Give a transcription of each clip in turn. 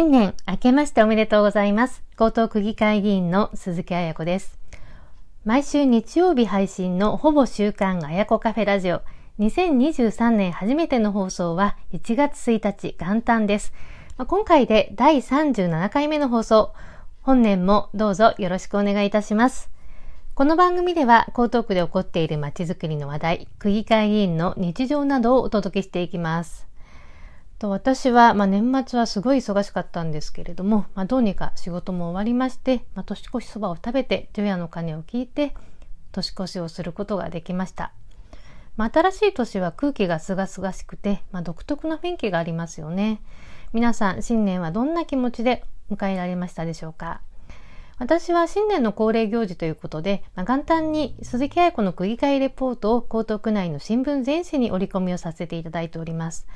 新年明けましておめでとうございます。江東区議会議員の鈴木彩子です。毎週日曜日配信のほぼ週刊彩子カフェラジオ。2023年初めての放送は1月1日元旦です。今回で第37回目の放送。本年もどうぞよろしくお願いいたします。この番組では江東区で起こっている街づくりの話題、区議会議員の日常などをお届けしていきます。と私は、まあ、年末はすごい忙しかったんですけれども、まあ、どうにか仕事も終わりまして、まあ、年越しそばを食べて除夜の鐘を聞いて年越しをすることができました。まあ、新しい年は空気がすがすがしくて、まあ、独特な雰囲気がありますよね。皆さん新年はどんな気持ちで迎えられましたでしょうか？私は新年の恒例行事ということで、まあ、元旦に鈴木彩子の区議会レポートを江東区内の新聞全紙に折り込みをさせていただいております。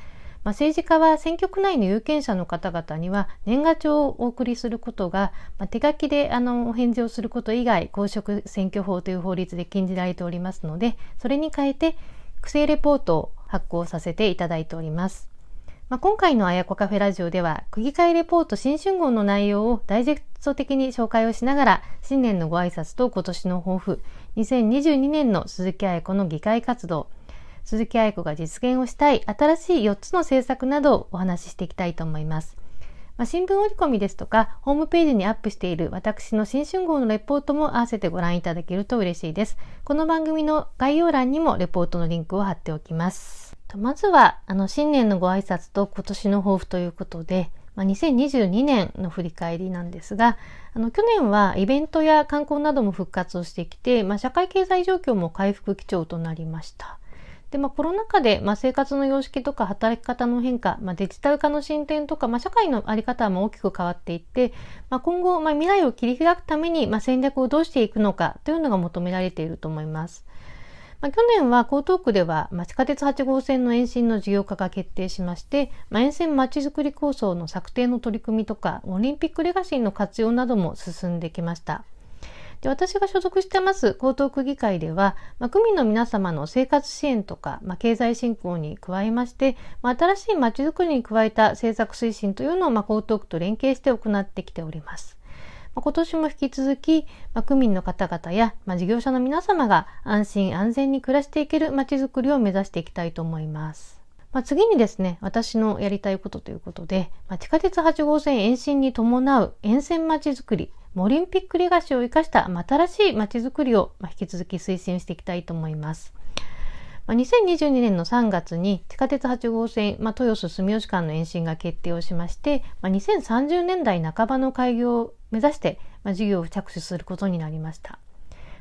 まあ、政治家は選挙区内の有権者の方々には年賀状をお送りすることが、まあ、手書きであのお返事をすること以外公職選挙法という法律で禁じられておりますのでそれに変えて区政レポートを発行させていただいております。まあ、今回のあやこカフェラジオでは区議会レポート新春号の内容をダイジェクト的に紹介をしながら新年のご挨拶と今年の抱負2022年の鈴木彩子の議会活動鈴木愛子が実現をしたい新しい4つの政策などをお話ししていきたいと思います。まあ、新聞折り込みですとか、ホームページにアップしている私の新春号のレポートも合わせてご覧いただけると嬉しいです。この番組の概要欄にもレポートのリンクを貼っておきます。まずは、あの、新年のご挨拶と今年の抱負ということで、まあ、2022年の振り返りなんですが、あの、去年はイベントや観光なども復活をしてきて、まあ、社会経済状況も回復基調となりました。で、まあ、コロナ禍で、まあ、生活の様式とか働き方の変化、まあ、デジタル化の進展とか、まあ、社会のあり方も大きく変わっていって、まあ、今後、まあ、未来を切り開くために、まあ、戦略をどうしていくのかというのが求められていると思います。まあ、去年は江東区では、まあ、地下鉄8号線の延伸の事業化が決定しまして、まあ、沿線まちづくり構想の策定の取り組みとか、オリンピックレガシーの活用なども進んできました。で私が所属してます江東区議会では、まあ、区民の皆様の生活支援とか、まあ、経済振興に加えまして、まあ、新しいまちづくりに加えた政策推進というのを、まあ、江東区と連携して行ってきております。今年も引き続き、ま、区民の方々や、ま、事業者の皆様が安心安全に暮らしていけるまちづくりを目指していきたいと思います。まあ、次にですね、私のやりたいことということで、ま、地下鉄8号線延伸に伴う沿線まちづくり、オリンピックレガシーを生かした新しい街づくりを引き続き推進していきたいと思います。2022年の3月に地下鉄8号線、まあ、豊洲住吉間の延伸が決定をしまして、まあ、2030年代半ばの開業を目指して、まあ、事業を着手することになりました。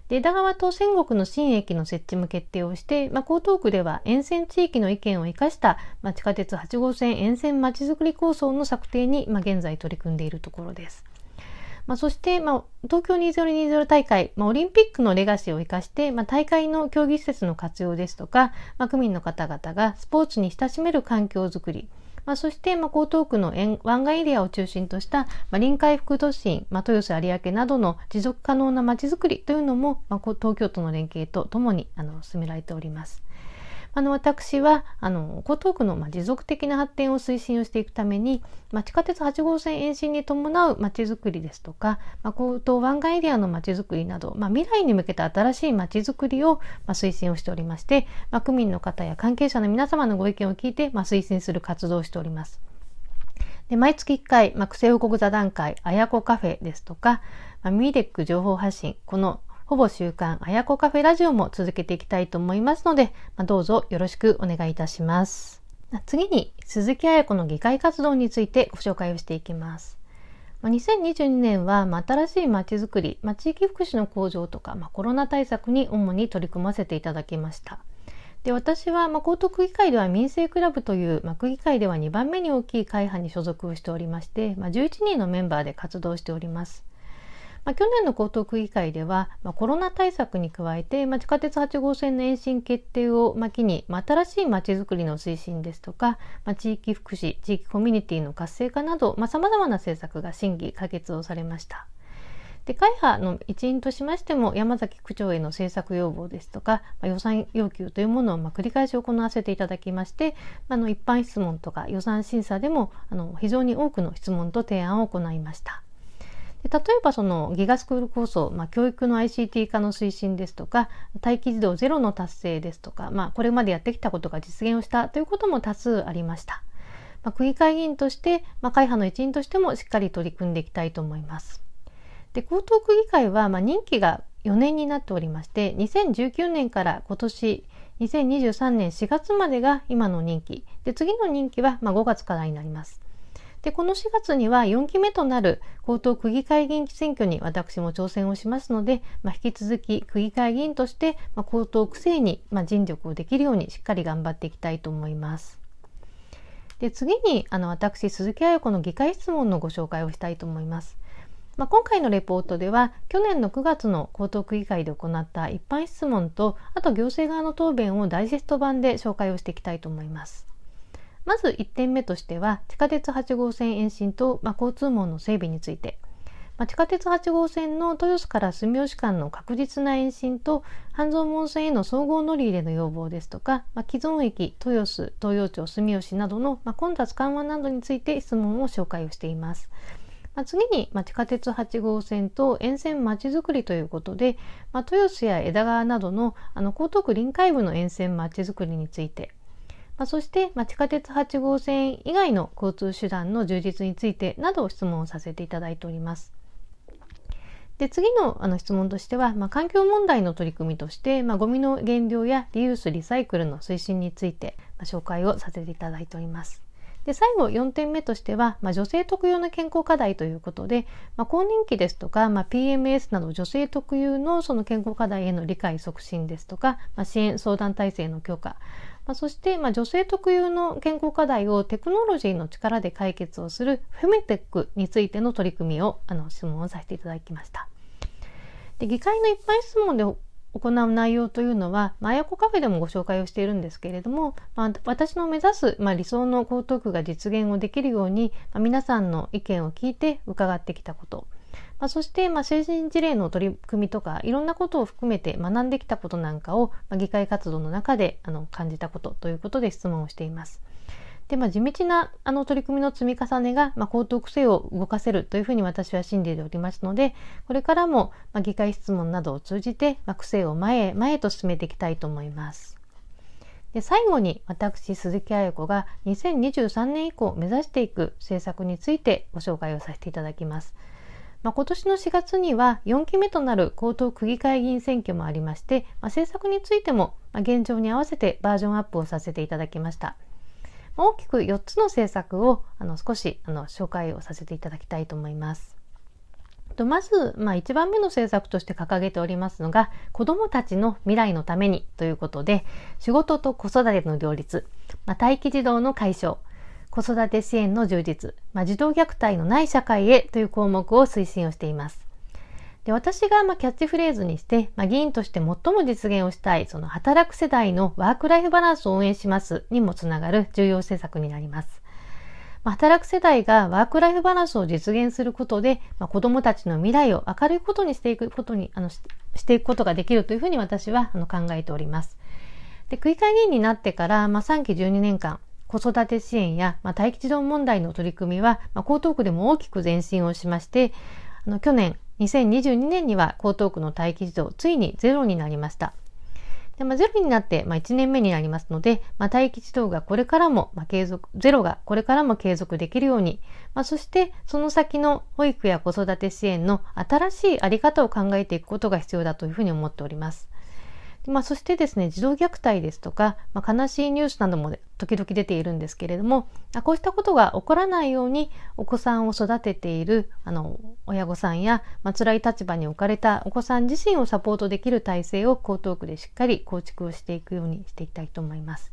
で枝川と仙国の新駅の設置も決定をして、まあ、江東区では沿線地域の意見を生かした、まあ、地下鉄8号線沿線まちづくり構想の策定に、まあ、現在取り組んでいるところです。まあ、そして、まあ、東京2020大会、まあ、オリンピックのレガシーを生かして、まあ、大会の競技施設の活用ですとか、まあ、区民の方々がスポーツに親しめる環境づくり、まあ、そして、まあ、江東区の湾岸エリアを中心とした、まあ、臨海副都心、まあ、豊洲有明などの持続可能なまちづくりというのも、まあ、東京都の連携とともにあの進められております。あの私はあの江東区のま持続的な発展を推進をしていくために、ま、地下鉄8号線延伸に伴うまちづくりですとか、まあ、江東湾岸エリアのまちづくりなど、ま、未来に向けた新しいまちづくりをま推進をしておりまして、ま、区民の方や関係者の皆様のご意見を聞いてま推進する活動をしております。で毎月1回、まあ、区政報告座談会、あやこカフェですとか、ま、ミーデック情報発信、このほぼ週刊あやこカフェラジオも続けていきたいと思いますので、まあ、どうぞよろしくお願いいたします。次に、鈴木彩子の議会活動についてご紹介をしていきます。2022年は、まあ、新しいまちづくり、まあ、地域福祉の向上とか、まあ、コロナ対策に主に取り組ませていただきました。で私は、まあ、江東区議会では民生クラブという、まあ、区議会では2番目に大きい会派に所属をしておりまして、まあ、11人のメンバーで活動しております。まあ、去年の江東区議会では、まあ、コロナ対策に加えて、まあ、地下鉄8号線の延伸決定を、まあ、機に、まあ、新しいまちづくりの推進ですとか、まあ、地域福祉、地域コミュニティの活性化などさ、まあ、様々な政策が審議、可決をされました。で会派の一員としましても山崎区長への政策要望ですとか、まあ、予算要求というものをまあ繰り返し行わせていただきましてあの一般質問とか予算審査でもあの非常に多くの質問と提案を行いました。例えばそのギガスクール構想、まあ、教育の ICT 化の推進ですとか待機児童ゼロの達成ですとか、まあ、これまでやってきたことが実現をしたということも多数ありました。まあ、区議会議員として、まあ、会派の一員としてもしっかり取り組んでいきたいと思います。で江東区議会は、まあ、任期が4年になっておりまして2019年から今年2023年4月までが今の任期で次の任期は、まあ、5月からになります。でこの4月には4期目となる江東区議会議員選挙に私も挑戦をしますので、まあ、引き続き区議会議員として、まあ、江東区政に、まあ、尽力をできるようにしっかり頑張っていきたいと思います。で次にあの私鈴木彩子の議会質問のご紹介をしたいと思います。まあ、今回のレポートでは去年の9月の江東区議会で行った一般質問とあと行政側の答弁をダイジェスト版で紹介をしていきたいと思います。まず1点目としては地下鉄8号線延伸と、まあ、交通網の整備について、まあ、地下鉄8号線の豊洲から住吉間の確実な延伸と半蔵門線への総合乗り入れの要望ですとか、まあ、既存駅豊洲東洋町住吉などの、ま、混雑緩和などについて質問を紹介をしています。ま、次に、ま、地下鉄8号線と沿線まちづくりということで、ま、豊洲や枝川などのあの江東区臨海部の沿線まちづくりについて、まあ、そして、まあ、地下鉄8号線以外の交通手段の充実についてなどを質問をさせていただいております。で次のあの質問としては、まあ、環境問題の取り組みとして、まあ、ゴミの減量やリユースリサイクルの推進について、まあ、紹介をさせていただいております。で最後4点目としては、まあ、女性特有の健康課題ということで、まあ、更年期ですとか、まあ、PMS など女性特有のその健康課題への理解促進ですとか、まあ、支援相談体制の強化、まあ、そして、まあ、女性特有の健康課題をテクノロジーの力で解決をするフェメテックについての取り組みをあの質問をさせていただきました。で議会の一般質問で行う内容というのは、まあやこカフェでもご紹介をしているんですけれども、まあ、私の目指す、まあ、理想の江東区が実現をできるように、まあ、皆さんの意見を聞いて伺ってきたこと、まあ、そして、まあ、成人事例の取り組みとかいろんなことを含めて学んできたことなんかを、まあ、議会活動の中であの感じたことということで質問をしています。で、まあ、地道なあの取り組みの積み重ねが、まあ、高等性を動かせるというふうに私は信じておりますので、これからも、まあ、議会質問などを通じて、まあ、癖を前へ前へと進めていきたいと思います。で最後に私鈴木彩子が2023年以降目指していく政策についてご紹介をさせていただきます。まあ、今年の4月には4期目となる高等区議会議員選挙もありまして、まあ、政策についても現状に合わせてバージョンアップをさせていただきました。大きく4つの政策をあの少しあの紹介をさせていただきたいと思います。とまず、まあ、1番目の政策として掲げておりますのが子どもたちの未来のためにということで仕事と子育ての両立、まあ、待機児童の解消子育て支援の充実、まあ、児童虐待のない社会へという項目を推進をしています。で私がまキャッチフレーズにして、まあ、議員として最も実現をしたい、その働く世代のワークライフバランスを応援しますにもつながる重要政策になります。まあ、働く世代がワークライフバランスを実現することで、まあ、子供たちの未来を明るいことにしていくことに、あの、していくことができるというふうに私はあの考えております。で、区議会議員になってから、ま、3期12年間、子育て支援や、まあ、待機児童問題の取り組みは、まあ、江東区でも大きく前進をしまして、あの、去年、2022年には江東区の待機児童ついにゼロになりました。でまあ、ゼロになって、まあ、1年目になりますので、まあ、待機児童がこれからも、まあ、継続、ゼロがこれからも継続できるように、まあ、そしてその先の保育や子育て支援の新しいあり方を考えていくことが必要だというふうに思っております。まあ、そしてですね、児童虐待ですとか、まあ、悲しいニュースなども時々出ているんですけれども、こうしたことが起こらないように、お子さんを育てている、あの、親御さんや、まあ、辛い立場に置かれたお子さん自身をサポートできる体制を江東区でしっかり構築をしていくようにしていきたいと思います。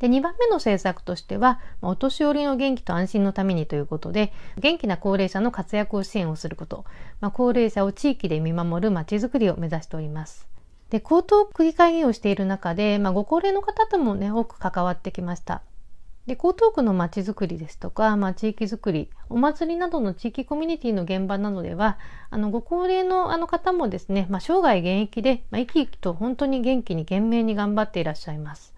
で、2番目の政策としては、まお年寄りの元気と安心のためにということで、元気な高齢者の活躍を支援をすること、まあ、高齢者を地域で見守るまちづくりを目指しております。で、江東区議会議員をしている中で、まあ、ご高齢の方ともね、多く関わってきました。で江東区のまちづくりですとか、まあ、地域づくりお祭りなどの地域コミュニティの現場などではあのご高齢のあの方もですね、まあ、生涯現役で、まあ、生き生きと本当に元気に懸命に頑張っていらっしゃいます。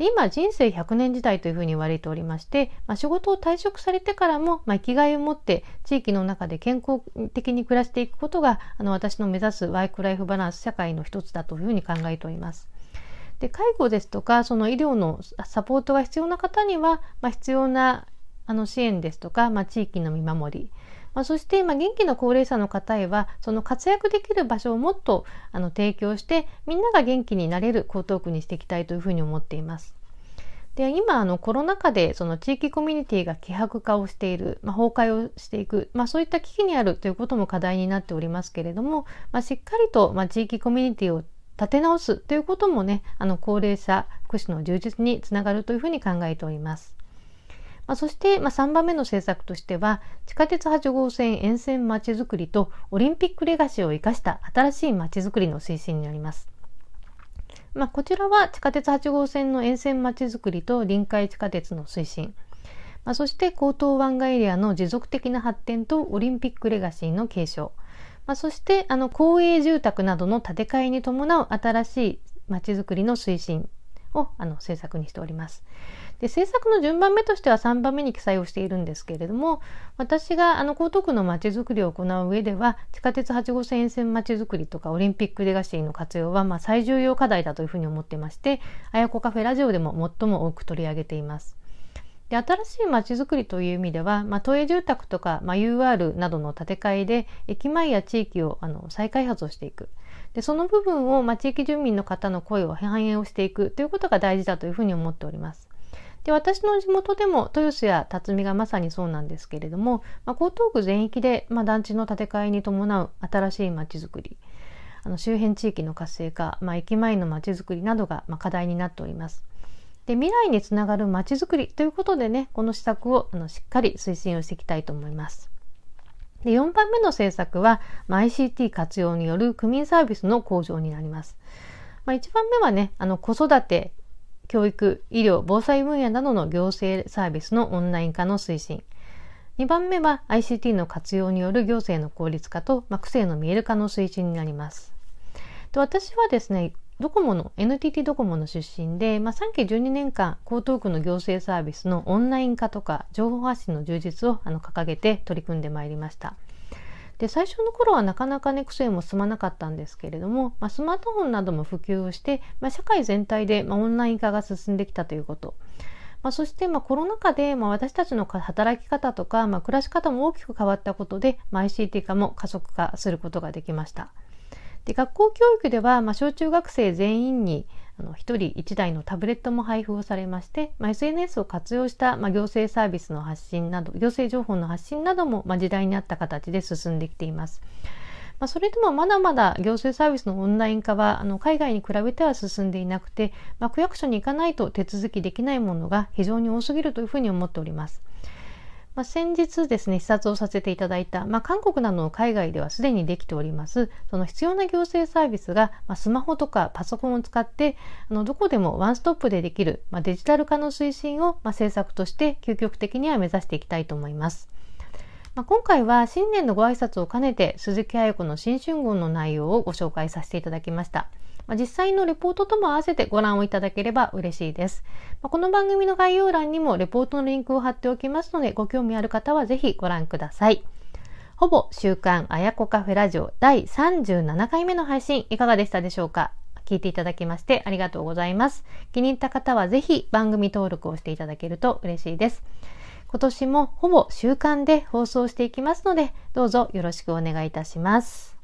で今人生100年時代というふうに言われておりまして、まあ、仕事を退職されてからも、まあ、生きがいを持って地域の中で健康的に暮らしていくことがあの私の目指すワークライフバランス社会の一つだというふうに考えております。で介護ですとかその医療のサポートが必要な方には、まあ、必要なあの支援ですとか、まあ、地域の見守り、まあ、そして今元気な高齢者の方へはその活躍できる場所をもっとあの提供してみんなが元気になれる江東区にしていきたいというふうに思っています。で今あのコロナ禍でその地域コミュニティが希薄化をしている、まあ、崩壊をしていく、まあ、そういった危機にあるということも課題になっておりますけれども、まあ、しっかりと、まあ、地域コミュニティを立て直すということもねあの高齢者福祉の充実につながるというふうに考えております。まあ、そして、まあ、3番目の政策としては地下鉄8号線沿線まちづくりとオリンピックレガシーを生かした新しいまちづくりの推進になります。まあ、こちらは地下鉄8号線の沿線まちづくりと臨海地下鉄の推進、まあ、そして江東湾岸エリアの持続的な発展とオリンピックレガシーの継承、まあ、そしてあの公営住宅などの建て替えに伴う新しいまちづくりの推進をあの政策にしております。で政策の順番目としては3番目に記載をしているんですけれども私があの江東区のまちづくりを行う上では地下鉄8号線沿線まちづくりとかオリンピックレガシーの活用はまあ最重要課題だというふうに思ってましてあやこカフェラジオでも最も多く取り上げています。で新しいまちづくりという意味では、まあ、都営住宅とか、まあ、UR などの建て替えで駅前や地域をあの再開発をしていくでその部分を、まあ、地域住民の方の声を反映をしていくということが大事だというふうに思っております。で私の地元でも豊洲や辰巳がまさにそうなんですけれども、まあ、江東区全域で、まあ、団地の建て替えに伴う新しいまちづくりあの周辺地域の活性化、まあ、駅前のまちづくりなどが、まあ、課題になっております。で未来につながるまちづくりということでねこの施策をあのしっかり推進をしていきたいと思います。で4番目の政策は、まあ、ICT 活用による区民サービスの向上になります。まあ、1番目はねあの子育て教育、医療、防災分野などの行政サービスのオンライン化の推進。2番目は ICT の活用による行政の効率化と、ま、区政の見える化の推進になります。で私はですね、ドコモの NTT ドコモの出身で、ま、3期12年間江東区の行政サービスのオンライン化とか情報発信の充実をあの掲げて取り組んでまいりました。で最初の頃はなかなかね癖も進まなかったんですけれども、まあ、スマートフォンなども普及をして、まあ、社会全体で、まあ、オンライン化が進んできたということ。まあ、そして、まあ、コロナ禍で、まあ、私たちの働き方とか、まあ、暮らし方も大きく変わったことで、まあ、ICT 化も加速化することができました。で学校教育では、まあ、小中学生全員にあの1人1台のタブレットも配布をされまして、まあ、SNS を活用した、まあ、行政サービスの発信など行政情報の発信なども、まあ、時代に合った形で進んできています。まあ、それでもまだまだ行政サービスのオンライン化はあの海外に比べては進んでいなくて、まあ、区役所に行かないと手続きできないものが非常に多すぎるというふうに思っております。まあ、先日ですね視察をさせていただいた、まあ、韓国などの海外ではすでにできておりますその必要な行政サービスが、まあ、スマホとかパソコンを使ってあのどこでもワンストップでできる、まあ、デジタル化の推進を、まあ、政策として究極的には目指していきたいと思います。まあ、今回は新年のご挨拶を兼ねて鈴木彩子の新春号の内容をご紹介させていただきました。まあ、実際のレポートとも合わせてご覧をいただければ嬉しいです。まあ、この番組の概要欄にもレポートのリンクを貼っておきますので、ご興味ある方はぜひご覧ください。ほぼ週刊あやこカフェラジオ第37回目の配信いかがでしたでしょうか？聞いていただきましてありがとうございます。気に入った方はぜひ番組登録をしていただけると嬉しいです。今年もほぼ週間で放送していきますので、どうぞよろしくお願いいたします。